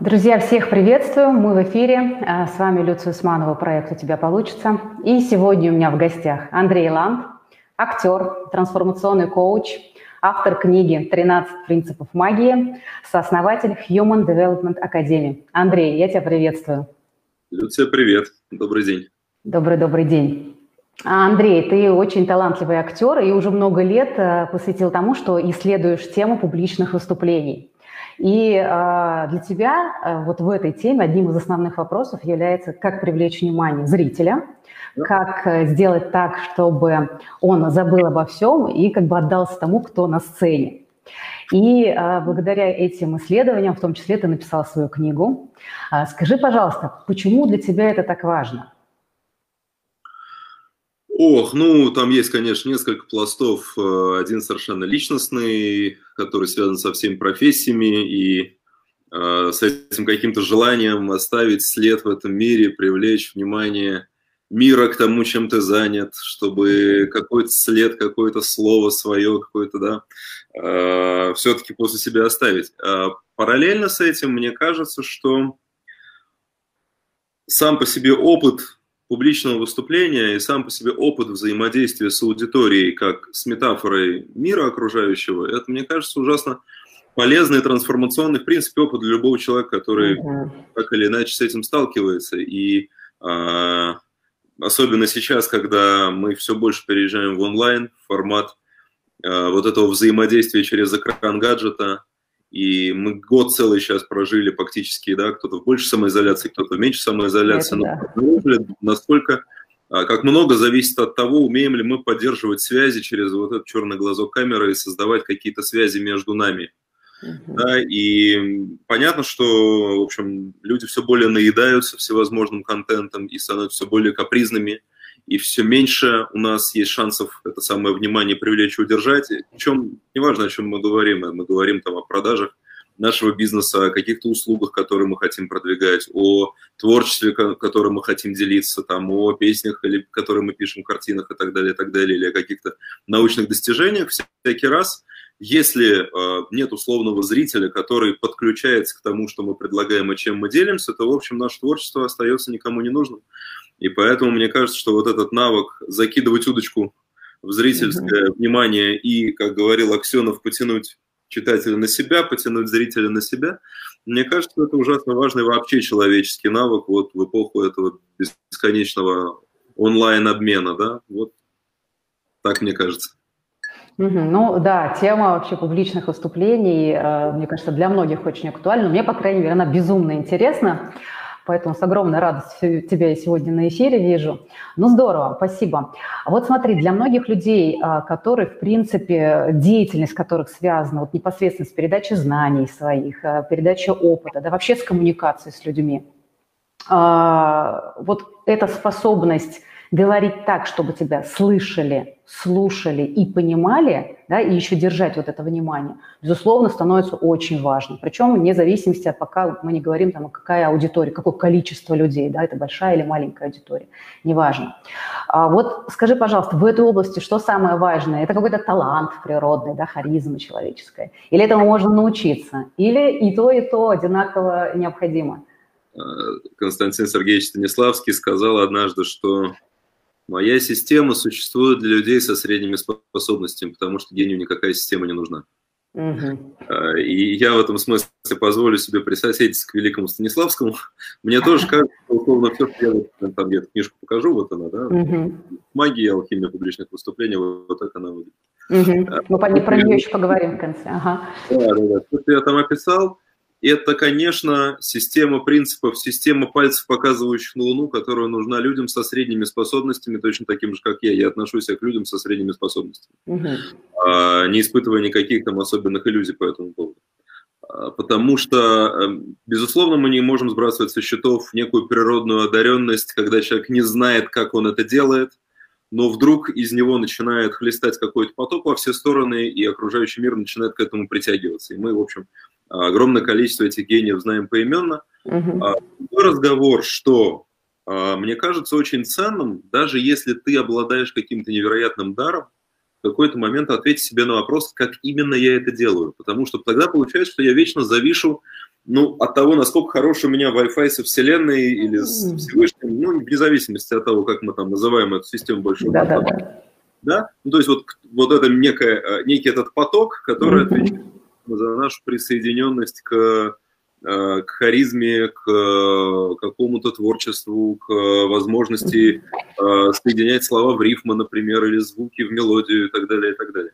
Друзья, всех приветствую. Мы в эфире. А, с вами Люция Усманова, проект «У тебя получится». И сегодня у меня в гостях Андрей Ланд, актер, трансформационный коуч, автор книги «13 принципов магии», сооснователь Human Development Academy. Андрей, я тебя приветствую. Люция, привет. Добрый день. Добрый-добрый день. Андрей, ты очень талантливый актер и уже много лет э, посвятил тому, что исследуешь тему публичных выступлений. И э, для тебя э, вот в этой теме одним из основных вопросов является, как привлечь внимание зрителя, как э, сделать так, чтобы он забыл обо всем и как бы отдался тому, кто на сцене. И э, благодаря этим исследованиям, в том числе ты написал свою книгу. Э, скажи, пожалуйста, почему для тебя это так важно? Ох, ну там есть, конечно, несколько пластов. Э, один совершенно личностный, который связан со всеми профессиями и э, с этим каким-то желанием оставить след в этом мире, привлечь внимание мира к тому, чем ты занят, чтобы какой-то след, какое-то слово свое, какое-то, да, э, все-таки после себя оставить. А параллельно с этим, мне кажется, что сам по себе опыт публичного выступления и сам по себе опыт взаимодействия с аудиторией, как с метафорой мира окружающего, это, мне кажется, ужасно полезный, трансформационный, в принципе, опыт для любого человека, который uh-huh. так или иначе с этим сталкивается. И а, особенно сейчас, когда мы все больше переезжаем в онлайн формат а, вот этого взаимодействия через экран гаджета, и мы год целый сейчас прожили фактически, да, кто-то в большей самоизоляции, кто-то в меньшей самоизоляции. Это но да. насколько, а, как много зависит от того, умеем ли мы поддерживать связи через вот этот черный глазок камеры и создавать какие-то связи между нами. Uh-huh. Да, и понятно, что, в общем, люди все более наедаются всевозможным контентом и становятся все более капризными и все меньше у нас есть шансов это самое внимание привлечь и удержать. Причем, неважно, о чем мы говорим, мы говорим там о продажах нашего бизнеса, о каких-то услугах, которые мы хотим продвигать, о творчестве, которым мы хотим делиться, там, о песнях, или, которые мы пишем, картинах и так далее, и так далее, или о каких-то научных достижениях. Всякий раз, если э, нет условного зрителя, который подключается к тому, что мы предлагаем и чем мы делимся, то, в общем, наше творчество остается никому не нужным. И поэтому мне кажется, что вот этот навык закидывать удочку в зрительское mm-hmm. внимание и, как говорил Аксенов, потянуть читателя на себя, потянуть зрителя на себя, мне кажется, это ужасно важный вообще человеческий навык вот в эпоху этого бесконечного онлайн-обмена, да, вот так мне кажется. Ну да, тема вообще публичных выступлений, э, мне кажется, для многих очень актуальна. Мне, по крайней мере, она безумно интересна. Поэтому с огромной радостью тебя сегодня на эфире вижу. Ну, здорово, спасибо. Вот смотри, для многих людей, а, которые, в принципе, деятельность которых связана вот непосредственно с передачей знаний своих, а, передачей опыта, да, вообще с коммуникацией с людьми, а, вот эта способность говорить так, чтобы тебя слышали, слушали и понимали, да, и еще держать вот это внимание, безусловно, становится очень важно. Причем вне зависимости от пока мы не говорим, там, какая аудитория, какое количество людей, да, это большая или маленькая аудитория, неважно. А вот скажи, пожалуйста, в этой области что самое важное? Это какой-то талант природный, да, харизма человеческая? Или этому можно научиться? Или и то, и то одинаково необходимо? Константин Сергеевич Станиславский сказал однажды, что Моя система существует для людей со средними способностями, потому что гению никакая система не нужна. Угу. И я в этом смысле позволю себе присоседиться к великому Станиславскому. Мне тоже кажется, что условно все, что я там где-то книжку покажу, вот она, да, угу. магия, алхимия публичных выступлений, вот так она выглядит. Угу. Мы про, нее еще поговорим в конце. Ага. Да, да, да. То, что я там описал, это, конечно, система принципов, система пальцев, показывающих на Луну, которая нужна людям со средними способностями, точно таким же, как я. Я отношусь к людям со средними способностями, угу. а, не испытывая никаких там особенных иллюзий по этому поводу. А, потому что, эм, безусловно, мы не можем сбрасывать со счетов некую природную одаренность, когда человек не знает, как он это делает, но вдруг из него начинает хлестать какой-то поток во все стороны, и окружающий мир начинает к этому притягиваться. И мы, в общем, огромное количество этих гениев знаем поименно. Uh-huh. разговор, что а, мне кажется очень ценным, даже если ты обладаешь каким-то невероятным даром, в какой-то момент ответить себе на вопрос, как именно я это делаю. Потому что тогда получается, что я вечно завишу ну, от того, насколько хороший у меня Wi-Fi со Вселенной или с Всевышним, ну, вне зависимости от того, как мы там называем эту систему большого да, да, да. да? Ну, то есть вот, вот это некое, э, некий этот поток, который отвечает за нашу присоединенность к, э, к харизме, к э, какому-то творчеству, к возможности соединять слова в рифмы, например, или звуки в мелодию и так далее, и так далее.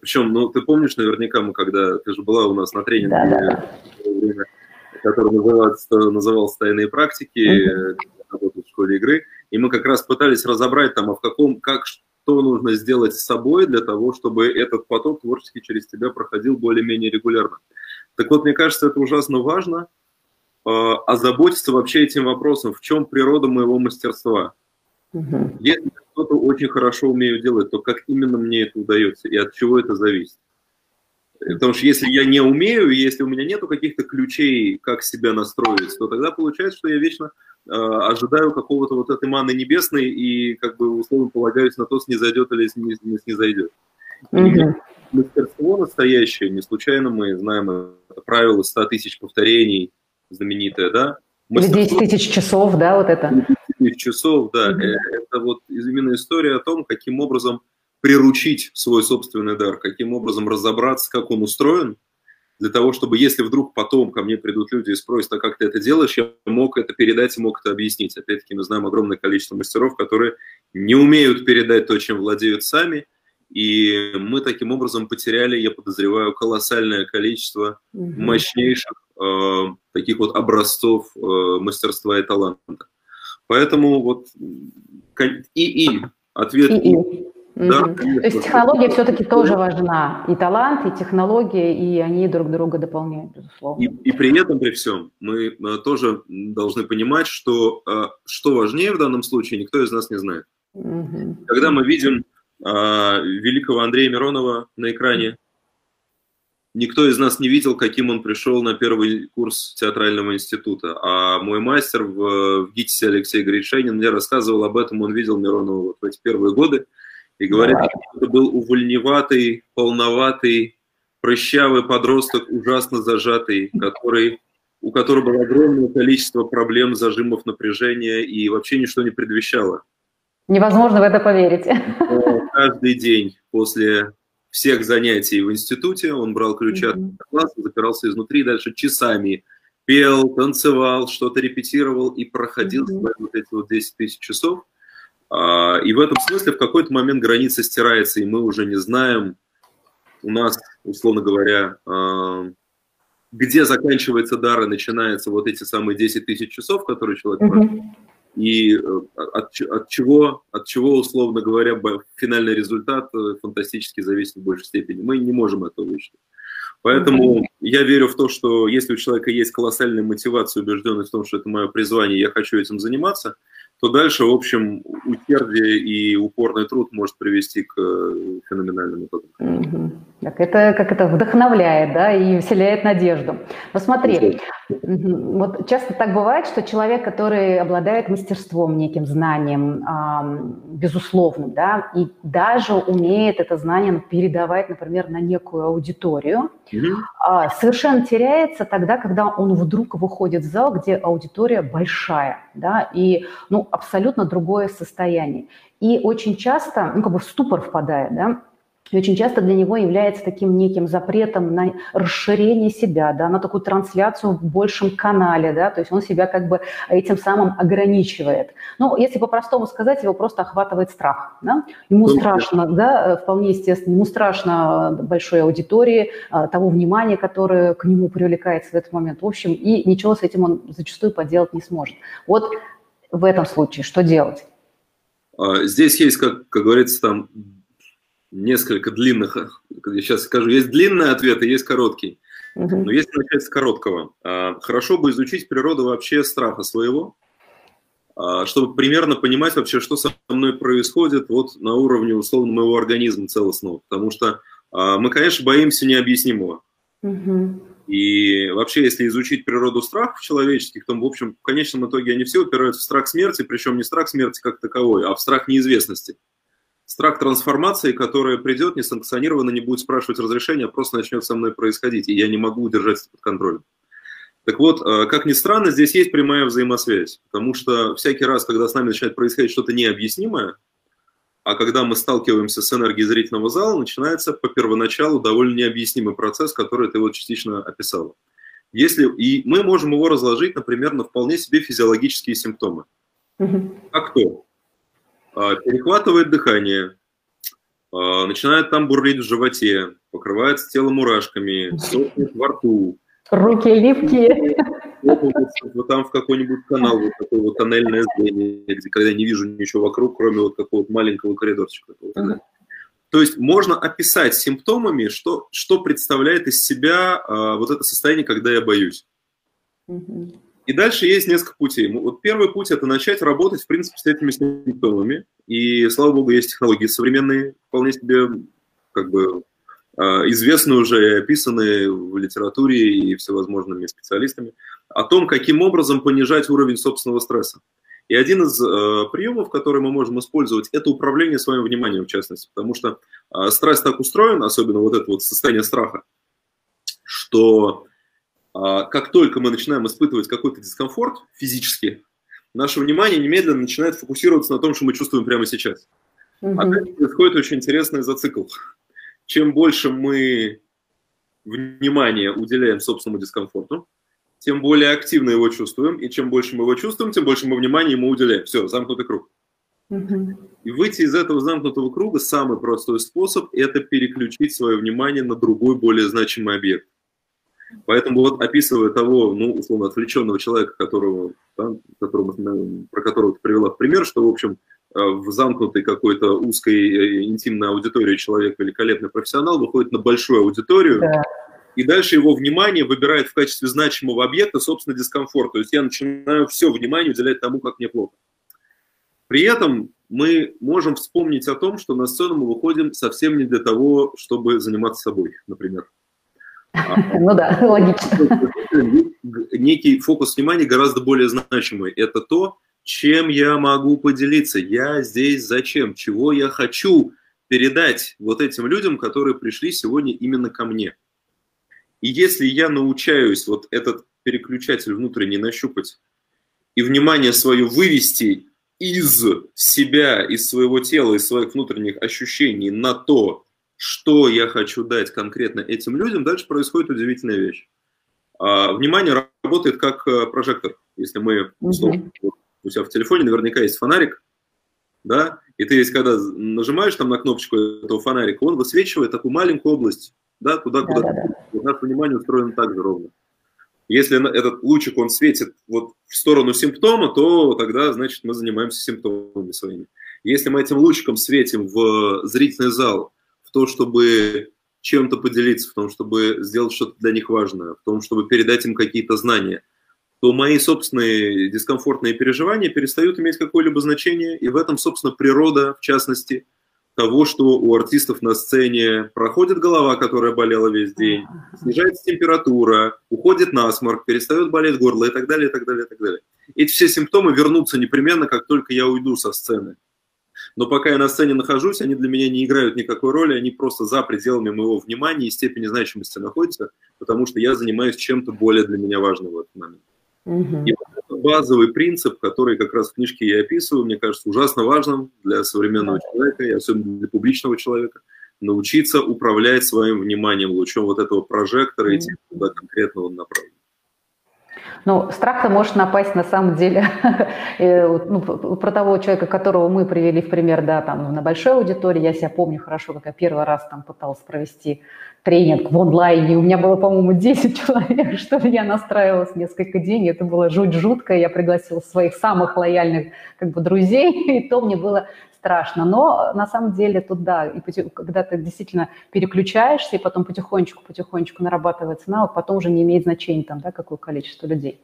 Причем, ну, ты помнишь наверняка, мы когда, ты же была у нас на тренинге, да, да. который назывался, назывался «Тайные практики», работал в школе игры, и мы как раз пытались разобрать там, а в каком, как, что нужно сделать с собой для того, чтобы этот поток творческий через тебя проходил более-менее регулярно. Так вот, мне кажется, это ужасно важно, э, озаботиться вообще этим вопросом, в чем природа моего мастерства. Угу. Если что-то очень хорошо умею делать, то как именно мне это удается и от чего это зависит? Потому что если я не умею, если у меня нету каких-то ключей, как себя настроить, то тогда получается, что я вечно э, ожидаю какого-то вот этой маны небесной и как бы условно полагаюсь на то, снизойдет или не, не снизойдет. Mm-hmm. Мастерство настоящее, не случайно мы знаем это правило 100 тысяч повторений, знаменитое, да? Мастерство... 10 тысяч часов, да, вот это? Тысяч часов, да. Mm-hmm. Это вот именно история о том, каким образом приручить свой собственный дар, каким образом разобраться, как он устроен, для того, чтобы если вдруг потом ко мне придут люди и спросят, а как ты это делаешь, я мог это передать и мог это объяснить. Опять-таки мы знаем огромное количество мастеров, которые не умеют передать то, чем владеют сами, и мы таким образом потеряли, я подозреваю, колоссальное количество мощнейших э, таких вот образцов э, мастерства и таланта. Поэтому вот и и ответ и. и. Да, угу. То есть технология все-таки тоже важна. И талант, и технология, и они друг друга дополняют, безусловно. И, и при этом, при всем, мы э, тоже должны понимать, что э, что важнее в данном случае, никто из нас не знает. Угу. Когда мы видим а, великого Андрея Миронова на экране, Никто из нас не видел, каким он пришел на первый курс театрального института. А мой мастер в, в ГИТИСе Алексей Гришенин мне рассказывал об этом, он видел Миронова вот в эти первые годы. И говорит, что это был увольневатый, полноватый, прыщавый подросток, ужасно зажатый, который, у которого было огромное количество проблем, зажимов напряжения, и вообще ничто не предвещало. Невозможно в это поверить. Каждый день после всех занятий в институте, он брал ключи от класса, запирался изнутри, дальше часами пел, танцевал, что-то репетировал и проходил mm-hmm. вот эти вот 10 тысяч часов. А, и в этом смысле в какой-то момент граница стирается, и мы уже не знаем, у нас, условно говоря, а, где заканчивается дар и начинаются вот эти самые 10 тысяч часов, которые человек mm-hmm и э, от, от, чего, от чего, условно говоря, финальный результат э, фантастически зависит в большей степени. Мы не можем этого вычислить. Поэтому mm-hmm. я верю в то, что если у человека есть колоссальная мотивация, убежденность в том, что это мое призвание, я хочу этим заниматься, то дальше, в общем, усердие и упорный труд может привести к э, феноменальным итогам. Угу. Так это как это вдохновляет, да, и вселяет надежду. Посмотри. Вот часто так бывает, что человек, который обладает мастерством, неким знанием, безусловным, да, и даже умеет это знание передавать, например, на некую аудиторию, э, совершенно теряется тогда, когда он вдруг выходит в зал, где аудитория большая, да, и, ну, абсолютно другое состояние. И очень часто, ну, как бы в ступор впадает, да, и очень часто для него является таким неким запретом на расширение себя, да, на такую трансляцию в большем канале, да, то есть он себя как бы этим самым ограничивает. Ну, если по-простому сказать, его просто охватывает страх, да, ему ну, страшно, да, вполне естественно, ему страшно большой аудитории, а, того внимания, которое к нему привлекается в этот момент, в общем, и ничего с этим он зачастую поделать не сможет. Вот в этом случае что делать? А, здесь есть, как, как говорится, там несколько длинных, я сейчас скажу, есть длинный ответ и есть короткий. Но если начать с короткого, а, хорошо бы изучить природу вообще страха своего, а, чтобы примерно понимать вообще, что со мной происходит вот на уровне условно моего организма целостного. Потому что а, мы, конечно, боимся необъяснимого. Угу. И вообще, если изучить природу страхов человеческих, то, в общем, в конечном итоге они все упираются в страх смерти, причем не страх смерти как таковой, а в страх неизвестности страх трансформации, которая придет несанкционированно, не будет спрашивать разрешения, а просто начнет со мной происходить, и я не могу удержать это под контролем. Так вот, э, как ни странно, здесь есть прямая взаимосвязь, потому что всякий раз, когда с нами начинает происходить что-то необъяснимое, а когда мы сталкиваемся с энергией зрительного зала, начинается по первоначалу довольно необъяснимый процесс, который ты вот частично описал. Если, и мы можем его разложить, например, на вполне себе физиологические симптомы. Угу. Как то? А, перехватывает дыхание, а, начинает там бурлить в животе, покрывается тело мурашками, сохнет во рту. Руки липкие. Вот там в какой-нибудь канал, вот такое вот тоннельное зрение, где когда я не вижу ничего вокруг, кроме вот такого маленького коридорчика. То есть можно описать симптомами, что, что представляет из себя а, вот это состояние, когда я боюсь. Uh-huh. И дальше есть несколько путей. Вот первый путь – это начать работать, в принципе, с этими симптомами. И, слава богу, есть технологии современные, вполне себе как бы а, известные уже и описанные в литературе и всевозможными специалистами, о том, каким образом понижать уровень собственного стресса. И один из э, приемов, который мы можем использовать, это управление своим вниманием, в частности, потому что э, стресс так устроен, особенно вот это вот состояние страха, что как только мы начинаем испытывать какой-то дискомфорт физически, наше внимание немедленно начинает фокусироваться на том, что мы чувствуем прямо сейчас. Mm-hmm. Опять происходит очень интересный зацикл чем больше мы внимания уделяем собственному дискомфорту, тем более активно его чувствуем, и чем больше мы его чувствуем, тем больше мы внимания ему уделяем. Все, замкнутый круг. И выйти из этого замкнутого круга самый простой способ – это переключить свое внимание на другой, более значимый объект. Поэтому вот описывая того, ну, условно, отвлеченного человека, которого, да, которого, про которого ты привела в пример, что, в общем, Э, в замкнутой какой-то узкой э, интимной аудитории человек великолепный профессионал выходит на большую аудиторию, да. и дальше его внимание выбирает в качестве значимого объекта, собственно, дискомфорт. То есть я начинаю все внимание уделять тому, как мне плохо. При этом мы можем вспомнить о том, что на сцену мы выходим совсем не для того, чтобы заниматься собой, например. Ну да, логично. Некий фокус внимания гораздо более значимый. Это то, чем я могу поделиться, я здесь зачем, чего я хочу передать вот этим людям, которые пришли сегодня именно ко мне. И если я научаюсь вот этот переключатель внутренний нащупать и внимание свое вывести из себя, из своего тела, из своих внутренних ощущений на то, что я хочу дать конкретно этим людям, дальше происходит удивительная вещь. А, внимание работает как э, прожектор. Если мы условно, у тебя в телефоне наверняка есть фонарик, да, и ты, когда нажимаешь там на кнопочку этого фонарика, он высвечивает такую маленькую область, да, туда, куда да, да, да. наше внимание устроено так же ровно. Если этот лучик, он светит вот в сторону симптома, то тогда, значит, мы занимаемся симптомами своими. Если мы этим лучиком светим в зрительный зал, то, чтобы чем-то поделиться, в том, чтобы сделать что-то для них важное, в том, чтобы передать им какие-то знания – то мои собственные дискомфортные переживания перестают иметь какое-либо значение, и в этом, собственно, природа, в частности, того, что у артистов на сцене проходит голова, которая болела весь день, снижается температура, уходит насморк, перестает болеть горло и так далее, и так далее, и так далее. Эти все симптомы вернутся непременно, как только я уйду со сцены. Но пока я на сцене нахожусь, они для меня не играют никакой роли, они просто за пределами моего внимания и степени значимости находятся, потому что я занимаюсь чем-то более для меня важным в этот момент. Угу. И вот это базовый принцип, который как раз в книжке я описываю, мне кажется, ужасно важным для современного человека, и особенно для публичного человека, научиться управлять своим вниманием лучом вот этого прожектора и идти туда конкретно он направлен. Ну, страх-то может напасть на самом деле ну, про того человека, которого мы привели в пример, да, там на большой аудитории. Я себя помню хорошо, как я первый раз там пыталась провести тренинг в онлайне. У меня было, по-моему, 10 человек, что я настраивалась несколько дней. Это было жуть жутко. Я пригласила своих самых лояльных как бы, друзей, и то мне было страшно. Но на самом деле тут да, и когда ты действительно переключаешься, и потом потихонечку-потихонечку нарабатывается навык, потом уже не имеет значения там, да, какое количество людей.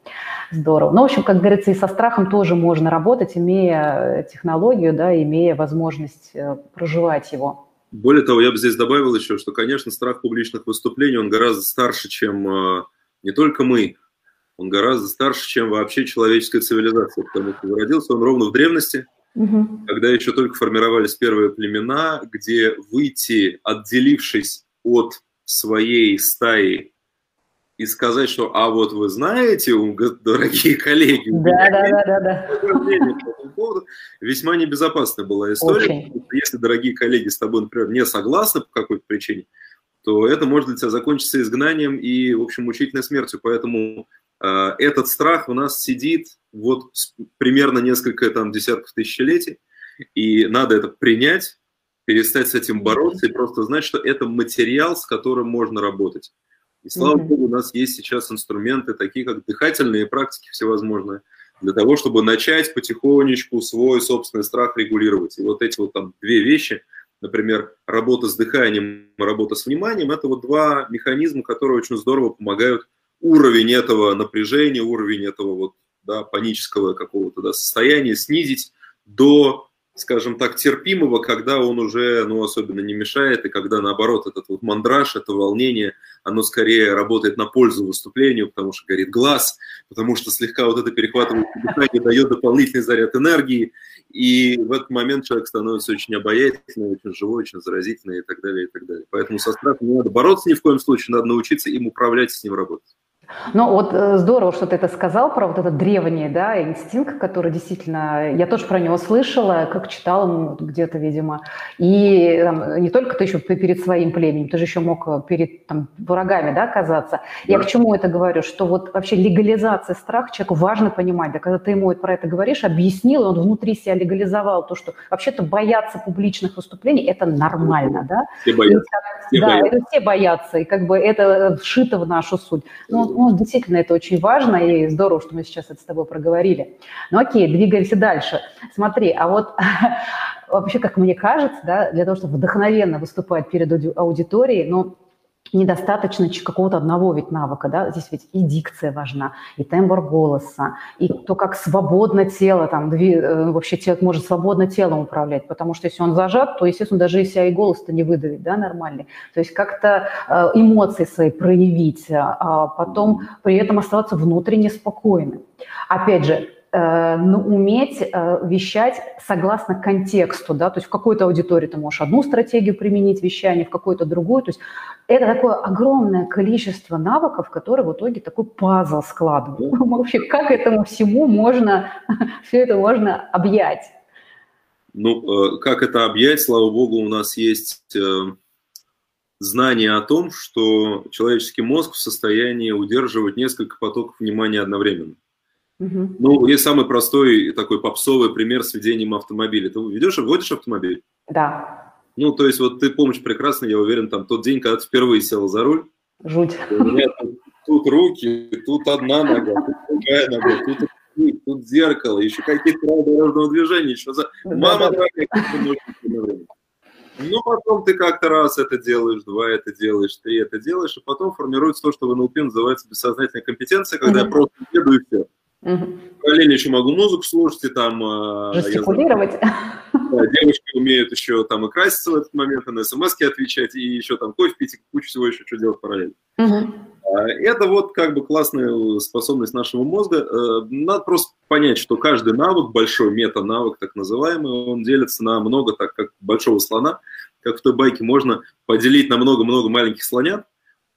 Здорово. Ну, в общем, как говорится, и со страхом тоже можно работать, имея технологию, да, имея возможность э, проживать его. Более того, я бы здесь добавил еще, что, конечно, страх публичных выступлений, он гораздо старше, чем э, не только мы, он гораздо старше, чем вообще человеческая цивилизация, потому что родился он ровно в древности, угу. когда еще только формировались первые племена, где выйти, отделившись от своей стаи и сказать, что «а вот вы знаете, дорогие коллеги...» Да, да, да, да, да. Весьма небезопасная была история. Если дорогие коллеги с тобой, например, не согласны по какой-то причине, то это может для тебя закончиться изгнанием и, в общем, мучительной смертью. Поэтому э, этот страх у нас сидит вот примерно несколько там десятков тысячелетий, и надо это принять, перестать с этим бороться и просто знать, что это материал, с которым можно работать. И слава mm-hmm. богу, у нас есть сейчас инструменты, такие как дыхательные практики всевозможные, для того, чтобы начать потихонечку свой собственный страх регулировать. И вот эти вот там две вещи, например, работа с дыханием, работа с вниманием, это вот два механизма, которые очень здорово помогают уровень этого напряжения, уровень этого вот, да, панического какого-то да, состояния снизить до скажем так, терпимого, когда он уже, ну, особенно не мешает, и когда, наоборот, этот вот мандраж, это волнение, оно скорее работает на пользу выступлению, потому что горит глаз, потому что слегка вот это перехватывающее дыхание дает дополнительный заряд энергии, и в этот момент человек становится очень обаятельный, очень живой, очень заразительный и так далее, и так далее. Поэтому со страхом не надо бороться ни в коем случае, надо научиться им управлять, с ним работать. Ну вот э, здорово, что ты это сказал про вот этот древний да, инстинкт, который действительно, я тоже про него слышала, как читала ну, где-то, видимо. И там, не только ты еще перед своим племенем, ты же еще мог перед там, врагами да, оказаться. Да. Я к чему это говорю? Что вот вообще легализация страха человеку важно понимать. Да, когда ты ему про это говоришь, объяснил, и он внутри себя легализовал то, что вообще-то бояться публичных выступлений – это нормально. Да? Все боятся. И, все да, боятся. все боятся, и как бы это вшито в нашу суть. Ну, ну, действительно, это очень важно, и здорово, что мы сейчас это с тобой проговорили. Ну, окей, двигаемся дальше. Смотри, а вот вообще, как мне кажется, да, для того, чтобы вдохновенно выступать перед аудиторией, ну, недостаточно какого-то одного ведь навыка, да, здесь ведь и дикция важна, и тембр голоса, и то, как свободно тело, там, дви, э, вообще человек может свободно телом управлять, потому что если он зажат, то, естественно, даже и себя и голос-то не выдавить, да, нормальный. То есть как-то э, эмоции свои проявить, а потом при этом оставаться внутренне спокойным. Опять же, ну, уметь э, вещать согласно контексту, да, то есть в какой-то аудитории ты можешь одну стратегию применить вещание, в какой-то другую, то есть это такое огромное количество навыков, которые в итоге такой пазл складывают. Вообще, как этому всему можно, все это можно объять? Ну, э, как это объять, слава богу, у нас есть э, знание о том, что человеческий мозг в состоянии удерживать несколько потоков внимания одновременно. Угу. Ну, есть самый простой такой попсовый пример с ведением автомобиля. Ты ведешь, водишь автомобиль? Да. Ну, то есть вот ты помнишь прекрасно, я уверен, там тот день, когда ты впервые сел за руль. Жуть. У меня тут, тут руки, тут одна нога, тут другая нога, тут тут зеркало, еще какие-то правила дорожного движения, еще за... Мама дорогая, ну, потом ты как-то раз это делаешь, два это делаешь, три это делаешь, и потом формируется то, что в НЛП называется бессознательная компетенция, когда я просто еду и все. Угу. Параллельно еще могу музыку слушать и там... А, Жестикулировать. Да, девушки умеют еще там и краситься в этот момент, и на смс отвечать, и еще там кофе пить, и кучу всего еще что делать параллельно. Угу. Это вот как бы классная способность нашего мозга. Э, надо просто понять, что каждый навык, большой мета-навык так называемый, он делится на много, так как большого слона, как в той байке можно поделить на много-много маленьких слонят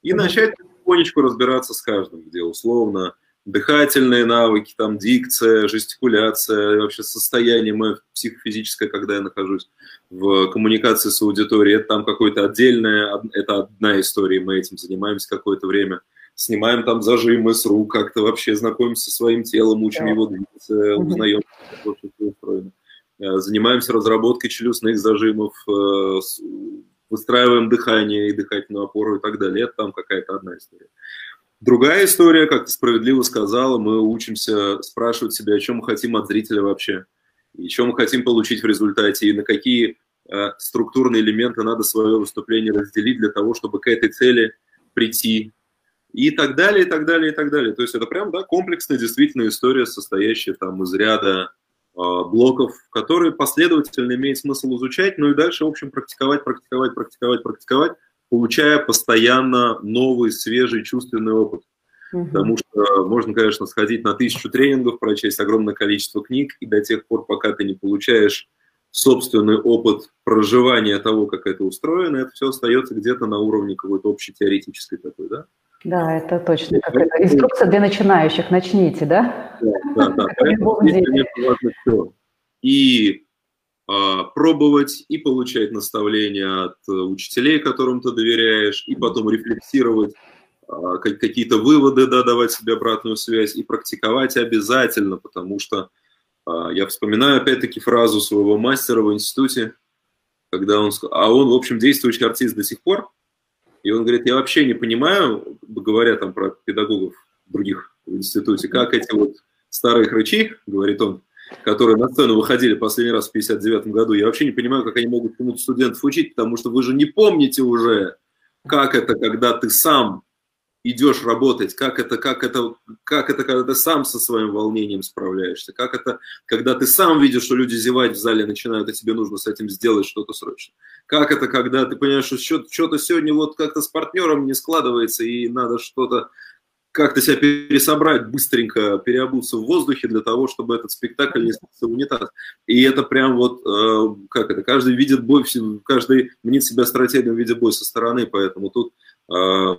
и начать потихонечку разбираться с каждым, где условно дыхательные навыки, там дикция, жестикуляция, вообще состояние мое психофизическое, когда я нахожусь в коммуникации с аудиторией, это там какое-то отдельное, это одна история, мы этим занимаемся какое-то время, снимаем там зажимы с рук, как-то вообще знакомимся со своим телом, учим его двигаться, узнаем, как это устроено. Э, занимаемся разработкой челюстных зажимов, э, выстраиваем дыхание и дыхательную опору и так далее. Это там какая-то одна история. Другая история, как ты справедливо сказала, мы учимся спрашивать себя, о чем мы хотим от зрителя вообще, и что мы хотим получить в результате, и на какие э, структурные элементы надо свое выступление разделить для того, чтобы к этой цели прийти, и так далее, и так далее, и так далее. То есть это прям, да, комплексная действительно история, состоящая там из ряда э, блоков, которые последовательно имеет смысл изучать, ну и дальше, в общем, практиковать, практиковать, практиковать, практиковать, получая постоянно новый, свежий, чувственный опыт. Угу. Потому что можно, конечно, сходить на тысячу тренингов, прочесть огромное количество книг, и до тех пор, пока ты не получаешь собственный опыт проживания того, как это устроено, это все остается где-то на уровне какой-то общей теоретической такой, да? Да, это точно. Как это, инструкция для начинающих. Начните, да? Да, да. да. И а, пробовать, и получать наставления от учителей, которым ты доверяешь, и потом рефлексировать, а, какие-то выводы, да, давать себе обратную связь, и практиковать обязательно, потому что а, я вспоминаю опять-таки фразу своего мастера в институте, когда он сказал, а он, в общем, действующий артист до сих пор, и он говорит, я вообще не понимаю, говоря там про педагогов других в институте, как эти вот старые хрычи, говорит он, которые на сцену выходили последний раз в 59 году, я вообще не понимаю, как они могут кому-то студентов учить, потому что вы же не помните уже, как это, когда ты сам идешь работать, как это, как это, как это, когда ты сам со своим волнением справляешься, как это, когда ты сам видишь, что люди зевать в зале начинают, и тебе нужно с этим сделать что-то срочно. Как это, когда ты понимаешь, что что-то сегодня вот как-то с партнером не складывается, и надо что-то как-то себя пересобрать, быстренько переобуться в воздухе для того, чтобы этот спектакль не стался унитаз. И это прям вот, э, как это, каждый видит бой, каждый мнит себя стратегом в виде боя со стороны, поэтому тут э,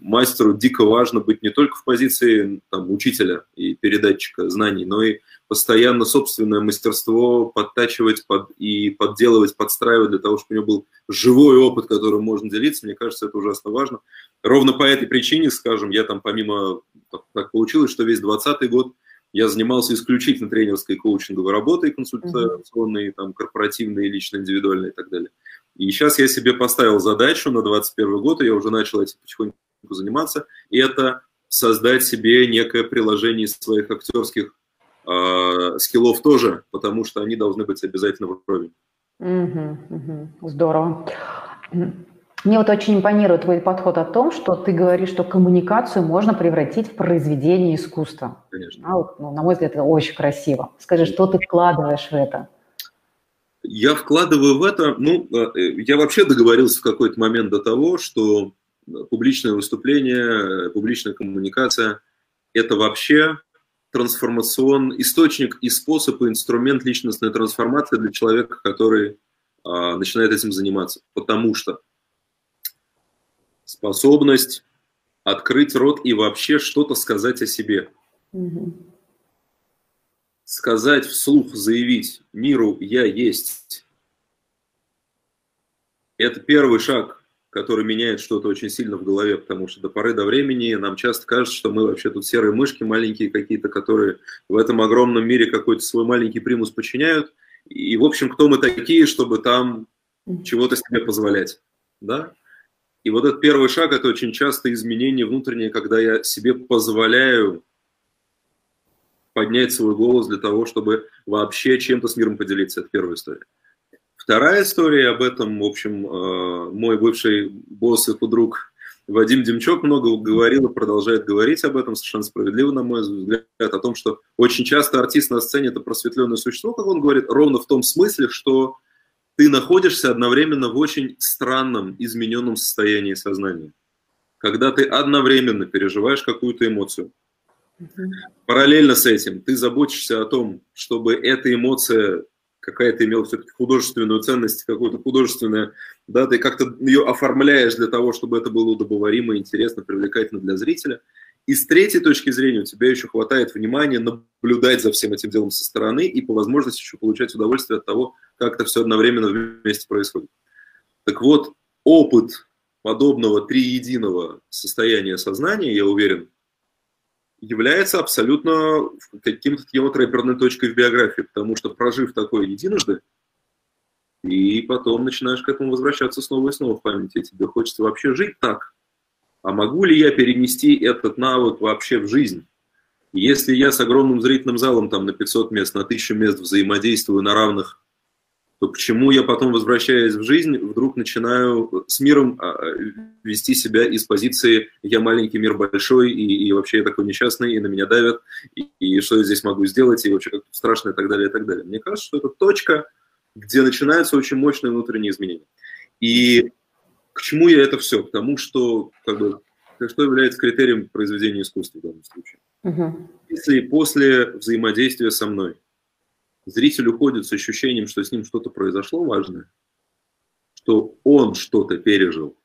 мастеру дико важно быть не только в позиции там, учителя и передатчика знаний, но и постоянно собственное мастерство подтачивать под, и подделывать, подстраивать для того, чтобы у него был живой опыт, которым можно делиться. Мне кажется, это ужасно важно. Ровно по этой причине, скажем, я там помимо, так получилось, что весь 2020 год я занимался исключительно тренерской коучинговой работой, консультационной, там, корпоративной, лично, индивидуальной и так далее. И сейчас я себе поставил задачу на 2021 год, и я уже начал этим потихоньку заниматься, и это создать себе некое приложение из своих актерских э, скиллов тоже, потому что они должны быть обязательно в уровне. Угу, угу, здорово. Мне вот очень импонирует твой подход о том, что ты говоришь, что коммуникацию можно превратить в произведение искусства. Конечно. А вот, ну, на мой взгляд, это очень красиво. Скажи, что ты вкладываешь в это? Я вкладываю в это, ну, э, я вообще договорился в какой-то момент до того, что публичное выступление, публичная коммуникация – это вообще трансформацион, источник и способ, и инструмент личностной трансформации для человека, который а, начинает этим заниматься. Потому что способность открыть рот и вообще что-то сказать о себе. Угу. Сказать вслух, заявить миру «я есть». Это первый шаг который меняет что-то очень сильно в голове, потому что до поры до времени нам часто кажется, что мы вообще тут серые мышки маленькие какие-то, которые в этом огромном мире какой-то свой маленький примус подчиняют. И, в общем, кто мы такие, чтобы там чего-то себе позволять, да? И вот этот первый шаг – это очень часто изменение внутреннее, когда я себе позволяю поднять свой голос для того, чтобы вообще чем-то с миром поделиться. Это первая история. Вторая история об этом, в общем, э, мой бывший босс и друг Вадим Демчок много говорил и продолжает говорить об этом, совершенно справедливо, на мой взгляд, о том, что очень часто артист на сцене – это просветленное существо, как он говорит, ровно в том смысле, что ты находишься одновременно в очень странном, измененном состоянии сознания. Когда ты одновременно переживаешь какую-то эмоцию, Параллельно с этим ты заботишься о том, чтобы эта эмоция какая-то имела все-таки художественную ценность, какую-то художественную, да, ты как-то ее оформляешь для того, чтобы это было удобоваримо, интересно, привлекательно для зрителя. И с третьей точки зрения у тебя еще хватает внимания наблюдать за всем этим делом со стороны и по возможности еще получать удовольствие от того, как это все одновременно вместе происходит. Так вот, опыт подобного триединого состояния сознания, я уверен, является абсолютно каким-то таким вот рэперной точкой в биографии, потому что прожив такое единожды, и потом начинаешь к этому возвращаться снова и снова в памяти, тебе хочется вообще жить так. А могу ли я перенести этот навык вообще в жизнь? Если я с огромным зрительным залом там на 500 мест, на 1000 мест взаимодействую на равных то почему я потом, возвращаясь в жизнь, вдруг начинаю с миром а, вести себя из позиции «я маленький, мир большой, и, и вообще я такой несчастный, и на меня давят, и, и что я здесь могу сделать, и вообще как страшно, и так далее, и так далее». Мне кажется, что это точка, где начинаются очень мощные внутренние изменения. И к чему я это все? Потому что, как бы, что является критерием произведения искусства в данном случае? Угу. Если после взаимодействия со мной зритель уходит с ощущением, что с ним что-то произошло важное, что он что-то пережил.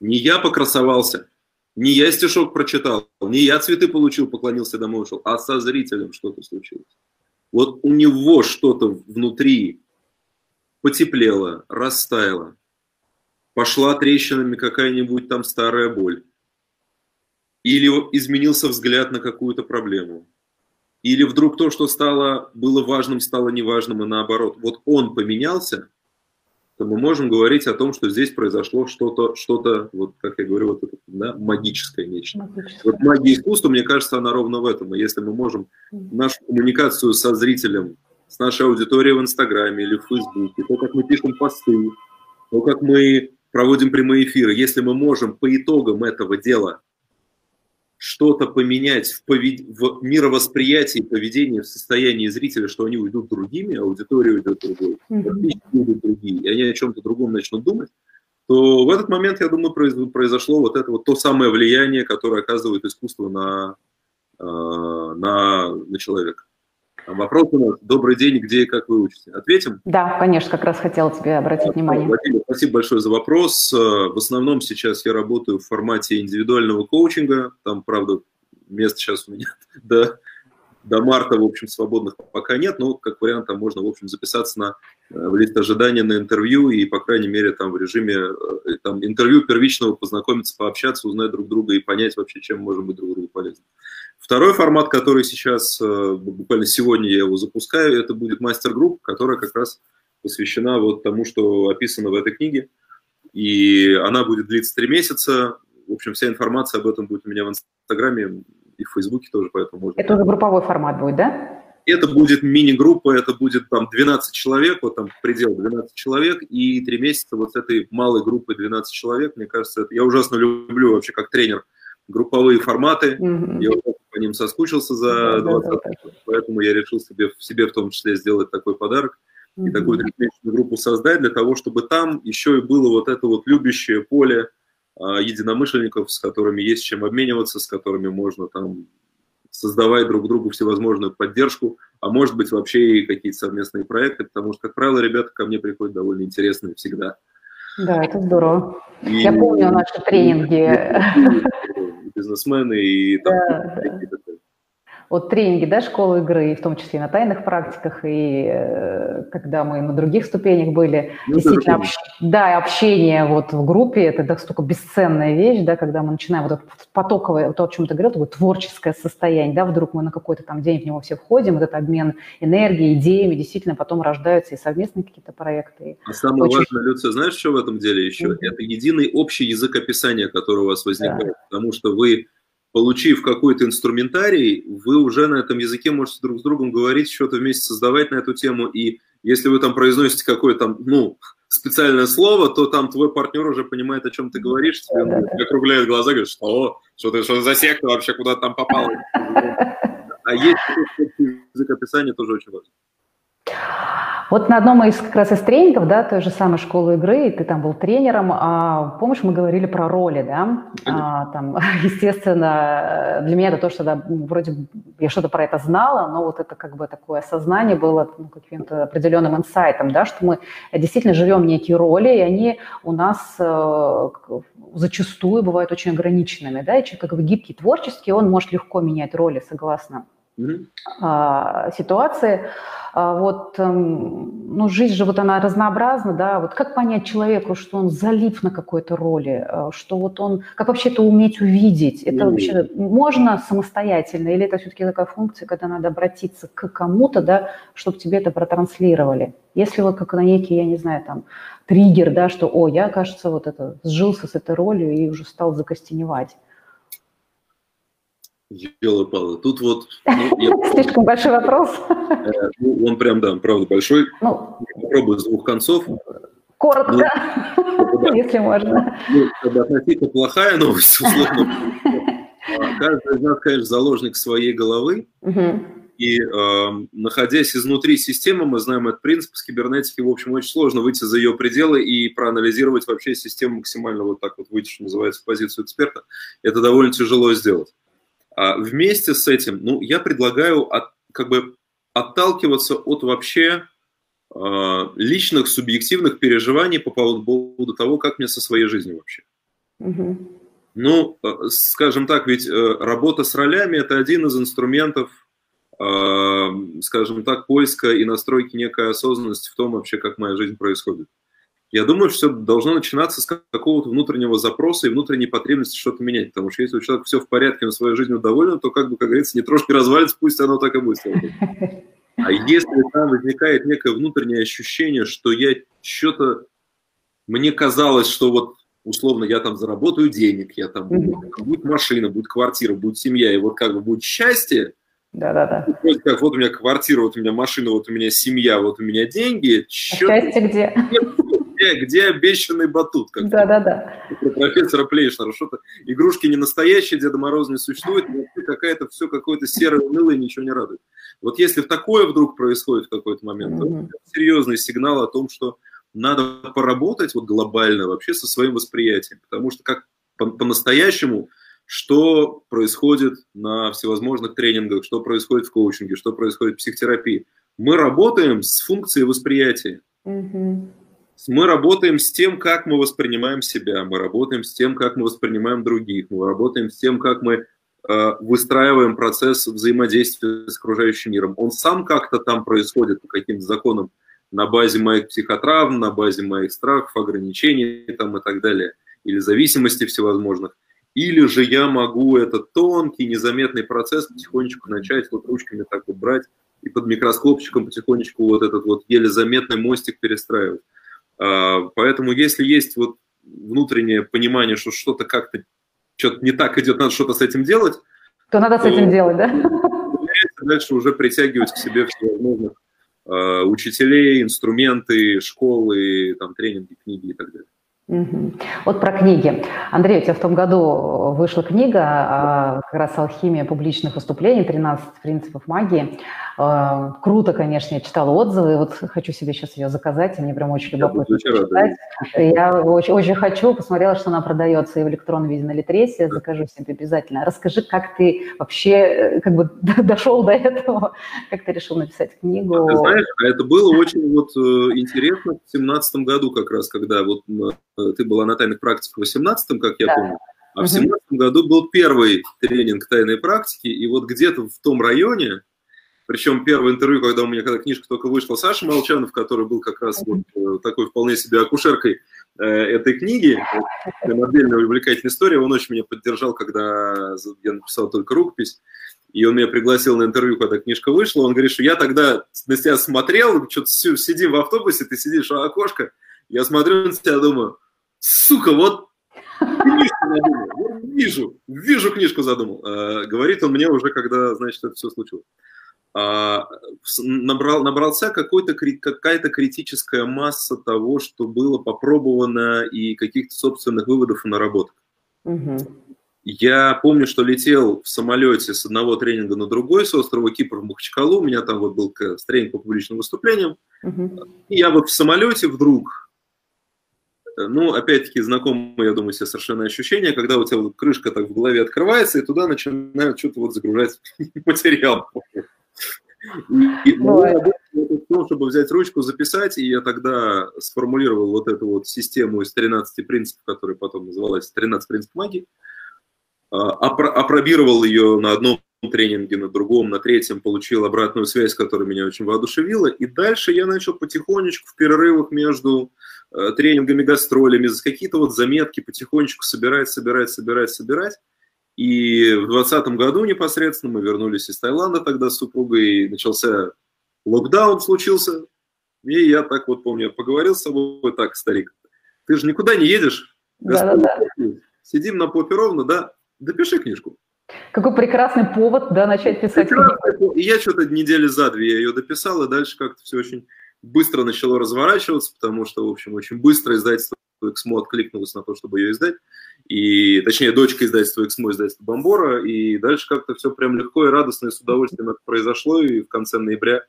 Не я покрасовался, Не я стишок прочитал, не я цветы получил, поклонился домой ушел, а со зрителем что-то случилось. Вот у него что-то внутри потеплело, растаяло, пошла трещинами какая-нибудь там старая боль. Или изменился взгляд на какую-то проблему. Или вдруг то, что стало, было важным, стало неважным, и наоборот. Вот он поменялся, то мы можем говорить о том, что здесь произошло что-то, что-то, вот как я говорю, вот это, да, магическое нечто. Магическое. Вот магия искусства, мне кажется, она ровно в этом. И если мы можем нашу коммуникацию со зрителем, с нашей аудиторией в Инстаграме или в Фейсбуке, то, как мы пишем посты, то, как мы проводим прямые эфиры, если мы можем по итогам этого дела что-то поменять в, повед... в мировосприятии, поведении, в состоянии зрителя, что они уйдут другими, аудитория уйдет другой, mm-hmm. уйдут другие, и они о чем-то другом начнут думать, то в этот момент, я думаю, произошло вот это вот то самое влияние, которое оказывает искусство на, э, на, на человека. Вопрос у нас. Добрый день, где и как вы учите? Ответим? Да, конечно, как раз хотела тебе обратить внимание. Владимир, спасибо большое за вопрос. Э, в основном сейчас я работаю в формате индивидуального коучинга. Там, правда, мест сейчас у меня до, до марта, в общем, свободных пока нет, но как вариант там можно, в общем, записаться на э, в лист ожидания на интервью и, по крайней мере, там в режиме э, там, интервью первичного познакомиться, пообщаться, узнать друг друга и понять вообще, чем можем быть друг другу полезны. Второй формат, который сейчас, э, буквально сегодня я его запускаю, это будет мастер-групп, которая как раз посвящена вот тому, что описано в этой книге. И она будет длиться три месяца. В общем, вся информация об этом будет у меня в Инстаграме и в Фейсбуке тоже, поэтому можно... Это уже групповой формат будет, да? Это будет мини-группа, это будет там 12 человек, вот там предел 12 человек, и три месяца вот с этой малой группой 12 человек, мне кажется, это, я ужасно люблю вообще как тренер групповые форматы. Mm-hmm. Я по ним соскучился за 20 да, да, поэтому я решил себе, себе в том числе сделать такой подарок mm-hmm. и такую трехмесячную группу создать для того, чтобы там еще и было вот это вот любящее поле а, единомышленников, с которыми есть чем обмениваться, с которыми можно там создавать друг другу всевозможную поддержку, а может быть вообще и какие-то совместные проекты, потому что, как правило, ребята ко мне приходят довольно интересные всегда. Да, это здорово. И... Я помню наши тренинги бизнесмены и там да. Вот тренинги, да, школы игры, в том числе и на тайных практиках, и э, когда мы на других ступенях были, ну, действительно, общ... да, общение вот в группе, это настолько бесценная вещь, да, когда мы начинаем вот это потоковое, то, о чем ты говорил, такое творческое состояние, да, вдруг мы на какой-то там день в него все входим, вот этот обмен энергией, идеями, действительно потом рождаются и совместные какие-то проекты. А самое Очень... важное, Люция, знаешь, что в этом деле еще? Mm-hmm. Это единый общий язык описания, который у вас возникает, да. потому что вы получив какой-то инструментарий, вы уже на этом языке можете друг с другом говорить, что-то вместе создавать на эту тему. И если вы там произносите какое-то, ну, специальное слово, то там твой партнер уже понимает, о чем ты говоришь, тебе он округляет глаза, говорит, что, что ты, что за секта вообще, куда там попал? А есть язык описания тоже очень важно. Вот на одном из как раз из тренингов, да, той же самой школы игры, ты там был тренером, а, помнишь, мы говорили про роли, да, а, там, естественно, для меня это то, что, да, вроде я что-то про это знала, но вот это как бы такое осознание было ну, каким-то определенным инсайтом, да, что мы действительно живем некие роли, и они у нас э, зачастую бывают очень ограниченными, да, и человек как бы гибкий, творческий, он может легко менять роли согласно mm-hmm. ситуации. А, вот, эм, ну, жизнь же вот она разнообразна, да, вот как понять человеку, что он залип на какой-то роли, э, что вот он, как вообще это уметь увидеть, это mm-hmm. вообще можно самостоятельно, или это все-таки такая функция, когда надо обратиться к кому-то, да, чтобы тебе это протранслировали. Если вот как на некий, я не знаю, там, триггер, да, что, о, я, кажется, вот это, сжился с этой ролью и уже стал закостеневать. Елы-палы. Тут вот... Ну, я... Слишком большой вопрос. Э, ну, он прям, да, правда большой. Ну, Попробую с двух концов. Коротко, ну, да. если можно. Ну, это относительно плохая новость, условно. А, каждый из нас, конечно, заложник своей головы. И э, находясь изнутри системы, мы знаем этот принцип, с кибернетики, в общем, очень сложно выйти за ее пределы и проанализировать вообще систему максимально вот так вот выйти, что называется, в позицию эксперта. Это довольно тяжело сделать. А вместе с этим, ну, я предлагаю от, как бы отталкиваться от вообще э, личных субъективных переживаний по поводу, того, как мне со своей жизнью вообще. Угу. Ну, э, скажем так, ведь э, работа с ролями – это один из инструментов, э, скажем так, поиска и настройки некой осознанности в том вообще, как моя жизнь происходит. Я думаю, что все должно начинаться с какого-то внутреннего запроса и внутренней потребности что-то менять. Потому что если у человека все в порядке, он своей жизнью доволен, то, как бы, как говорится, не трошки развалится, пусть оно так и будет. А если там возникает некое внутреннее ощущение, что я что-то... Мне казалось, что вот условно я там заработаю денег, я там mm-hmm. будет машина, будет квартира, будет семья, и вот как бы будет счастье. Да-да-да. Вроде как вот у меня квартира, вот у меня машина, вот у меня семья, вот у меня деньги. А счастье где? Где? Где обещанный батут? Да-да-да. Профессора Плейшнера. Что-то игрушки не настоящие, Деда Мороза не существует, какая-то все какое-то серое, унылое, ничего не радует. Вот если такое вдруг происходит в какой-то момент, mm-hmm. то серьезный сигнал о том, что надо поработать вот глобально вообще со своим восприятием, потому что как по-настоящему, что происходит на всевозможных тренингах, что происходит в коучинге, что происходит в психотерапии. Мы работаем с функцией восприятия. Mm-hmm. Мы работаем с тем, как мы воспринимаем себя, мы работаем с тем, как мы воспринимаем других, мы работаем с тем, как мы э, выстраиваем процесс взаимодействия с окружающим миром. Он сам как-то там происходит по каким-то законам на базе моих психотравм, на базе моих страхов, ограничений там, и так далее, или зависимостей всевозможных. Или же я могу этот тонкий, незаметный процесс потихонечку начать вот ручками так вот брать и под микроскопчиком потихонечку вот этот вот еле заметный мостик перестраивать. А, поэтому если есть вот внутреннее понимание, что что-то как-то что-то не так идет, надо что-то с этим делать, то надо с этим делать, да? Дальше уже притягивать к себе всевозможных э, учителей, инструменты, школы, там, тренинги, книги и так далее. Угу. Вот про книги. Андрей, у тебя в том году вышла книга а, как раз «Алхимия публичных выступлений. 13 принципов магии». А, круто, конечно, я читала отзывы, вот хочу себе сейчас ее заказать, мне прям очень любопытно читать. Я очень, очень хочу, посмотрела, что она продается и в электронном виде на Литресе, закажу себе обязательно. Расскажи, как ты вообще э, как бы дошел до этого, как ты решил написать книгу? А ты знаешь, это было очень вот э, интересно в 2017 году как раз, когда вот э, ты была на тайных практиках в 2018, как я да. помню, а в 2017 году был первый тренинг тайной практики, и вот где-то в том районе, причем первое интервью, когда у меня, когда книжка только вышла, Саша Молчанов, который был как раз вот э, такой вполне себе акушеркой э, этой книги, отдельная увлекательная история, он очень меня поддержал, когда я написал только рукопись, и он меня пригласил на интервью, когда книжка вышла, он говорит, что я тогда на тебя смотрел, что-то сидим в автобусе, ты сидишь у окошка, я смотрю на тебя, думаю, сука, вот книжку задумал, вижу, вижу книжку задумал. Э, говорит он мне уже, когда, значит, это все случилось. А, набрал, набрался какой-то, какая-то критическая масса того, что было попробовано и каких-то собственных выводов и наработок. Угу. Я помню, что летел в самолете с одного тренинга на другой, с острова Кипр в Махачкалу. У меня там вот был тренинг по публичным выступлениям. Угу. И я вот в самолете вдруг, ну, опять-таки, знакомое, я думаю, себе совершенно ощущение, когда у тебя вот крышка так в голове открывается, и туда начинают что-то вот загружать материал. И в том, чтобы взять ручку, записать, и я тогда сформулировал вот эту вот систему из 13 принципов, которая потом называлась 13 принципов магии, а, опробировал ее на одном тренинге, на другом, на третьем, получил обратную связь, которая меня очень воодушевила, и дальше я начал потихонечку в перерывах между э, тренингами, гастролями, какие-то вот заметки потихонечку собирать, собирать, собирать, собирать, и в 2020 году непосредственно мы вернулись из Таиланда тогда с супругой, начался локдаун случился, и я так вот помню, поговорил с собой, так, старик, ты же никуда не едешь, да, да, да. сидим на попе ровно, да, допиши книжку. Какой прекрасный повод, да, начать писать. И я что-то недели за две я ее дописал, и дальше как-то все очень быстро начало разворачиваться, потому что, в общем, очень быстро издательство Эксмо откликнулось на то, чтобы ее издать и, точнее, дочка издательства «Эксмо», издательства «Бомбора», и дальше как-то все прям легко и радостно и с удовольствием это произошло, и в конце ноября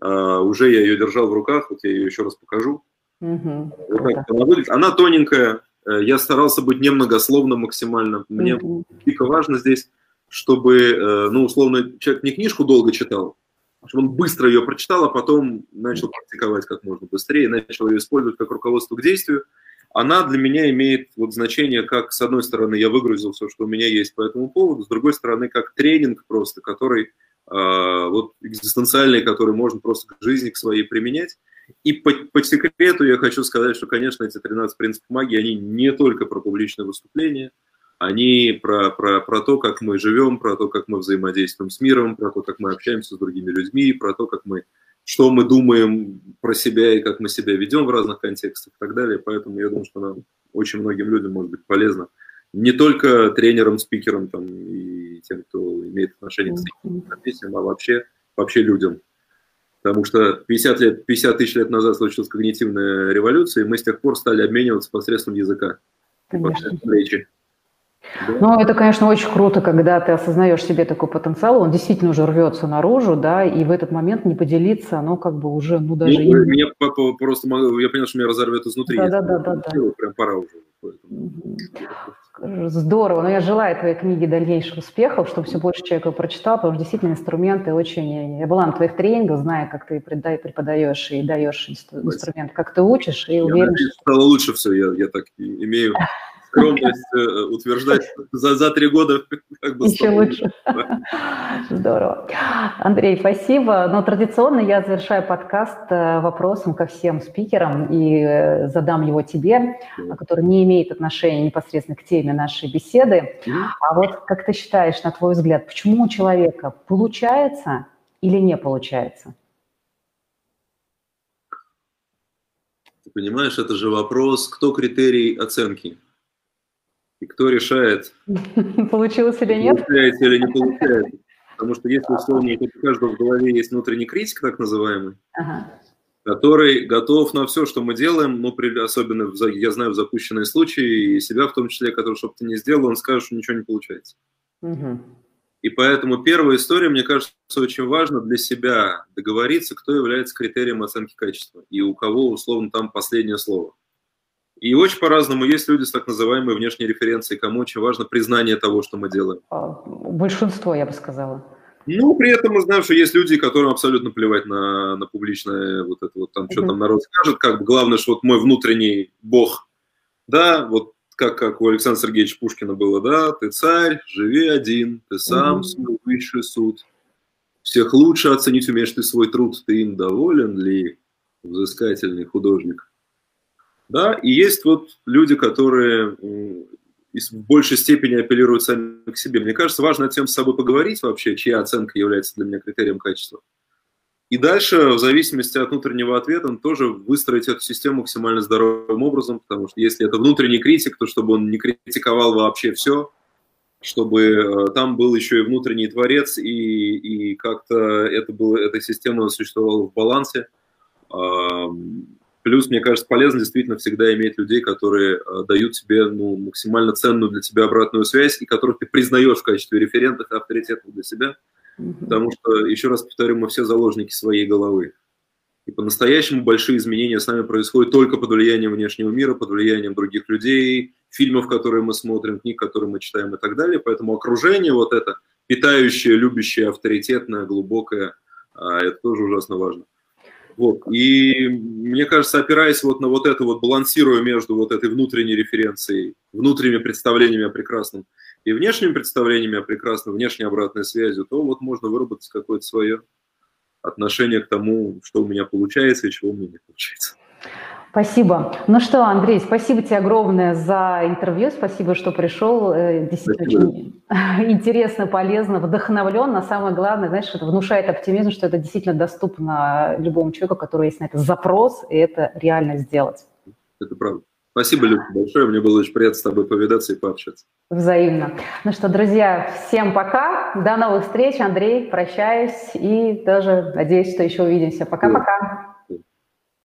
а, уже я ее держал в руках, вот я ее еще раз покажу. Угу, вот так она выглядит. Она тоненькая, э, я старался быть немногословным максимально. Мне угу. дико важно здесь, чтобы, э, ну, условно, человек не книжку долго читал, чтобы он быстро ее прочитал, а потом начал практиковать как можно быстрее, начал ее использовать как руководство к действию, она для меня имеет вот значение, как, с одной стороны, я выгрузил все, что у меня есть по этому поводу, с другой стороны, как тренинг просто, который э, вот экзистенциальный, который можно просто к жизни, к своей применять. И по, по секрету я хочу сказать, что, конечно, эти 13 принципов магии, они не только про публичное выступление, они про, про, про то, как мы живем, про то, как мы взаимодействуем с миром, про то, как мы общаемся с другими людьми, про то, как мы, что мы думаем про себя и как мы себя ведем в разных контекстах и так далее. Поэтому я думаю, что нам очень многим людям может быть полезно. Не только тренерам, спикерам там, и тем, кто имеет отношение к профессиям, а вообще, вообще людям. Потому что 50, лет, 50 тысяч лет назад случилась когнитивная революция, и мы с тех пор стали обмениваться посредством языка. Конечно. Речи. Ну, это, конечно, очень круто, когда ты осознаешь себе такой потенциал, он действительно уже рвется наружу, да, и в этот момент не поделиться, оно как бы уже, ну, даже... Ну, меня просто, я понял, что меня разорвет изнутри. Да-да-да. Прям пора уже. Здорово, но я желаю твоей книге дальнейших успехов, чтобы все больше человек прочитал, потому что действительно инструменты очень... Я была на твоих тренингах, знаю, как ты преподаешь и даешь инструмент, как ты учишь, и я уверен, надеюсь, что... стало лучше все, я, я так имею скромность э, утверждать за, за три года. Как бы Еще лучше. Здорово. Андрей, спасибо. Но традиционно я завершаю подкаст э, вопросом ко всем спикерам и э, задам его тебе, который не имеет отношения непосредственно к теме нашей беседы. А вот как ты считаешь, на твой взгляд, почему у человека получается или не получается? Ты понимаешь, это же вопрос, кто критерий оценки? И кто решает, получилось или нет? Получается или не получается. Потому что если условно у каждого в голове есть внутренний критик, так называемый, ага. который готов на все, что мы делаем, ну, при, особенно, в, я знаю, в запущенные случаи, и себя в том числе, который, чтобы ты не сделал, он скажет, что ничего не получается. Угу. И поэтому первая история, мне кажется, очень важно для себя договориться, кто является критерием оценки качества и у кого, условно, там последнее слово. И очень по-разному есть люди с так называемой внешней референцией, кому очень важно признание того, что мы делаем. А, большинство, я бы сказала. Ну, при этом мы знаем, что есть люди, которым абсолютно плевать на, на публичное, вот это вот, там, mm-hmm. что там народ скажет, как бы главное, что вот мой внутренний бог, да, вот как, как у Александра Сергеевича Пушкина было, да, ты царь, живи один, ты сам mm-hmm. свой высший суд, всех лучше оценить умеешь ты свой труд, ты им доволен ли, взыскательный художник? Да, и есть вот люди, которые в большей степени апеллируют сами к себе. Мне кажется, важно над тем с собой поговорить вообще, чья оценка является для меня критерием качества. И дальше, в зависимости от внутреннего ответа, тоже выстроить эту систему максимально здоровым образом, потому что если это внутренний критик, то чтобы он не критиковал вообще все, чтобы э, там был еще и внутренний творец, и, и как-то это было, эта система существовала в балансе. Плюс, мне кажется, полезно действительно всегда иметь людей, которые э, дают тебе ну, максимально ценную для тебя обратную связь и которых ты признаешь в качестве референтов и авторитетов для себя. Mm-hmm. Потому что, еще раз повторю, мы все заложники своей головы. И по-настоящему большие изменения с нами происходят только под влиянием внешнего мира, под влиянием других людей, фильмов, которые мы смотрим, книг, которые мы читаем и так далее. Поэтому окружение вот это, питающее, любящее, авторитетное, глубокое, а, это тоже ужасно важно. Вот. И мне кажется, опираясь вот на вот это вот, балансируя между вот этой внутренней референцией, внутренними представлениями о прекрасном и внешними представлениями о прекрасном, внешней обратной связью, то вот можно выработать какое-то свое отношение к тому, что у меня получается и чего у меня не получается. Спасибо. Ну что, Андрей, спасибо тебе огромное за интервью, спасибо, что пришел. Э, действительно спасибо. очень интересно, полезно, вдохновлен. На самое главное, знаешь, это внушает оптимизм, что это действительно доступно любому человеку, который есть на это запрос, и это реально сделать. Это правда. Спасибо, Люся, большое. Мне было очень приятно с тобой повидаться и пообщаться. Взаимно. Ну что, друзья, всем пока. До новых встреч. Андрей, прощаюсь. И тоже надеюсь, что еще увидимся. Пока-пока.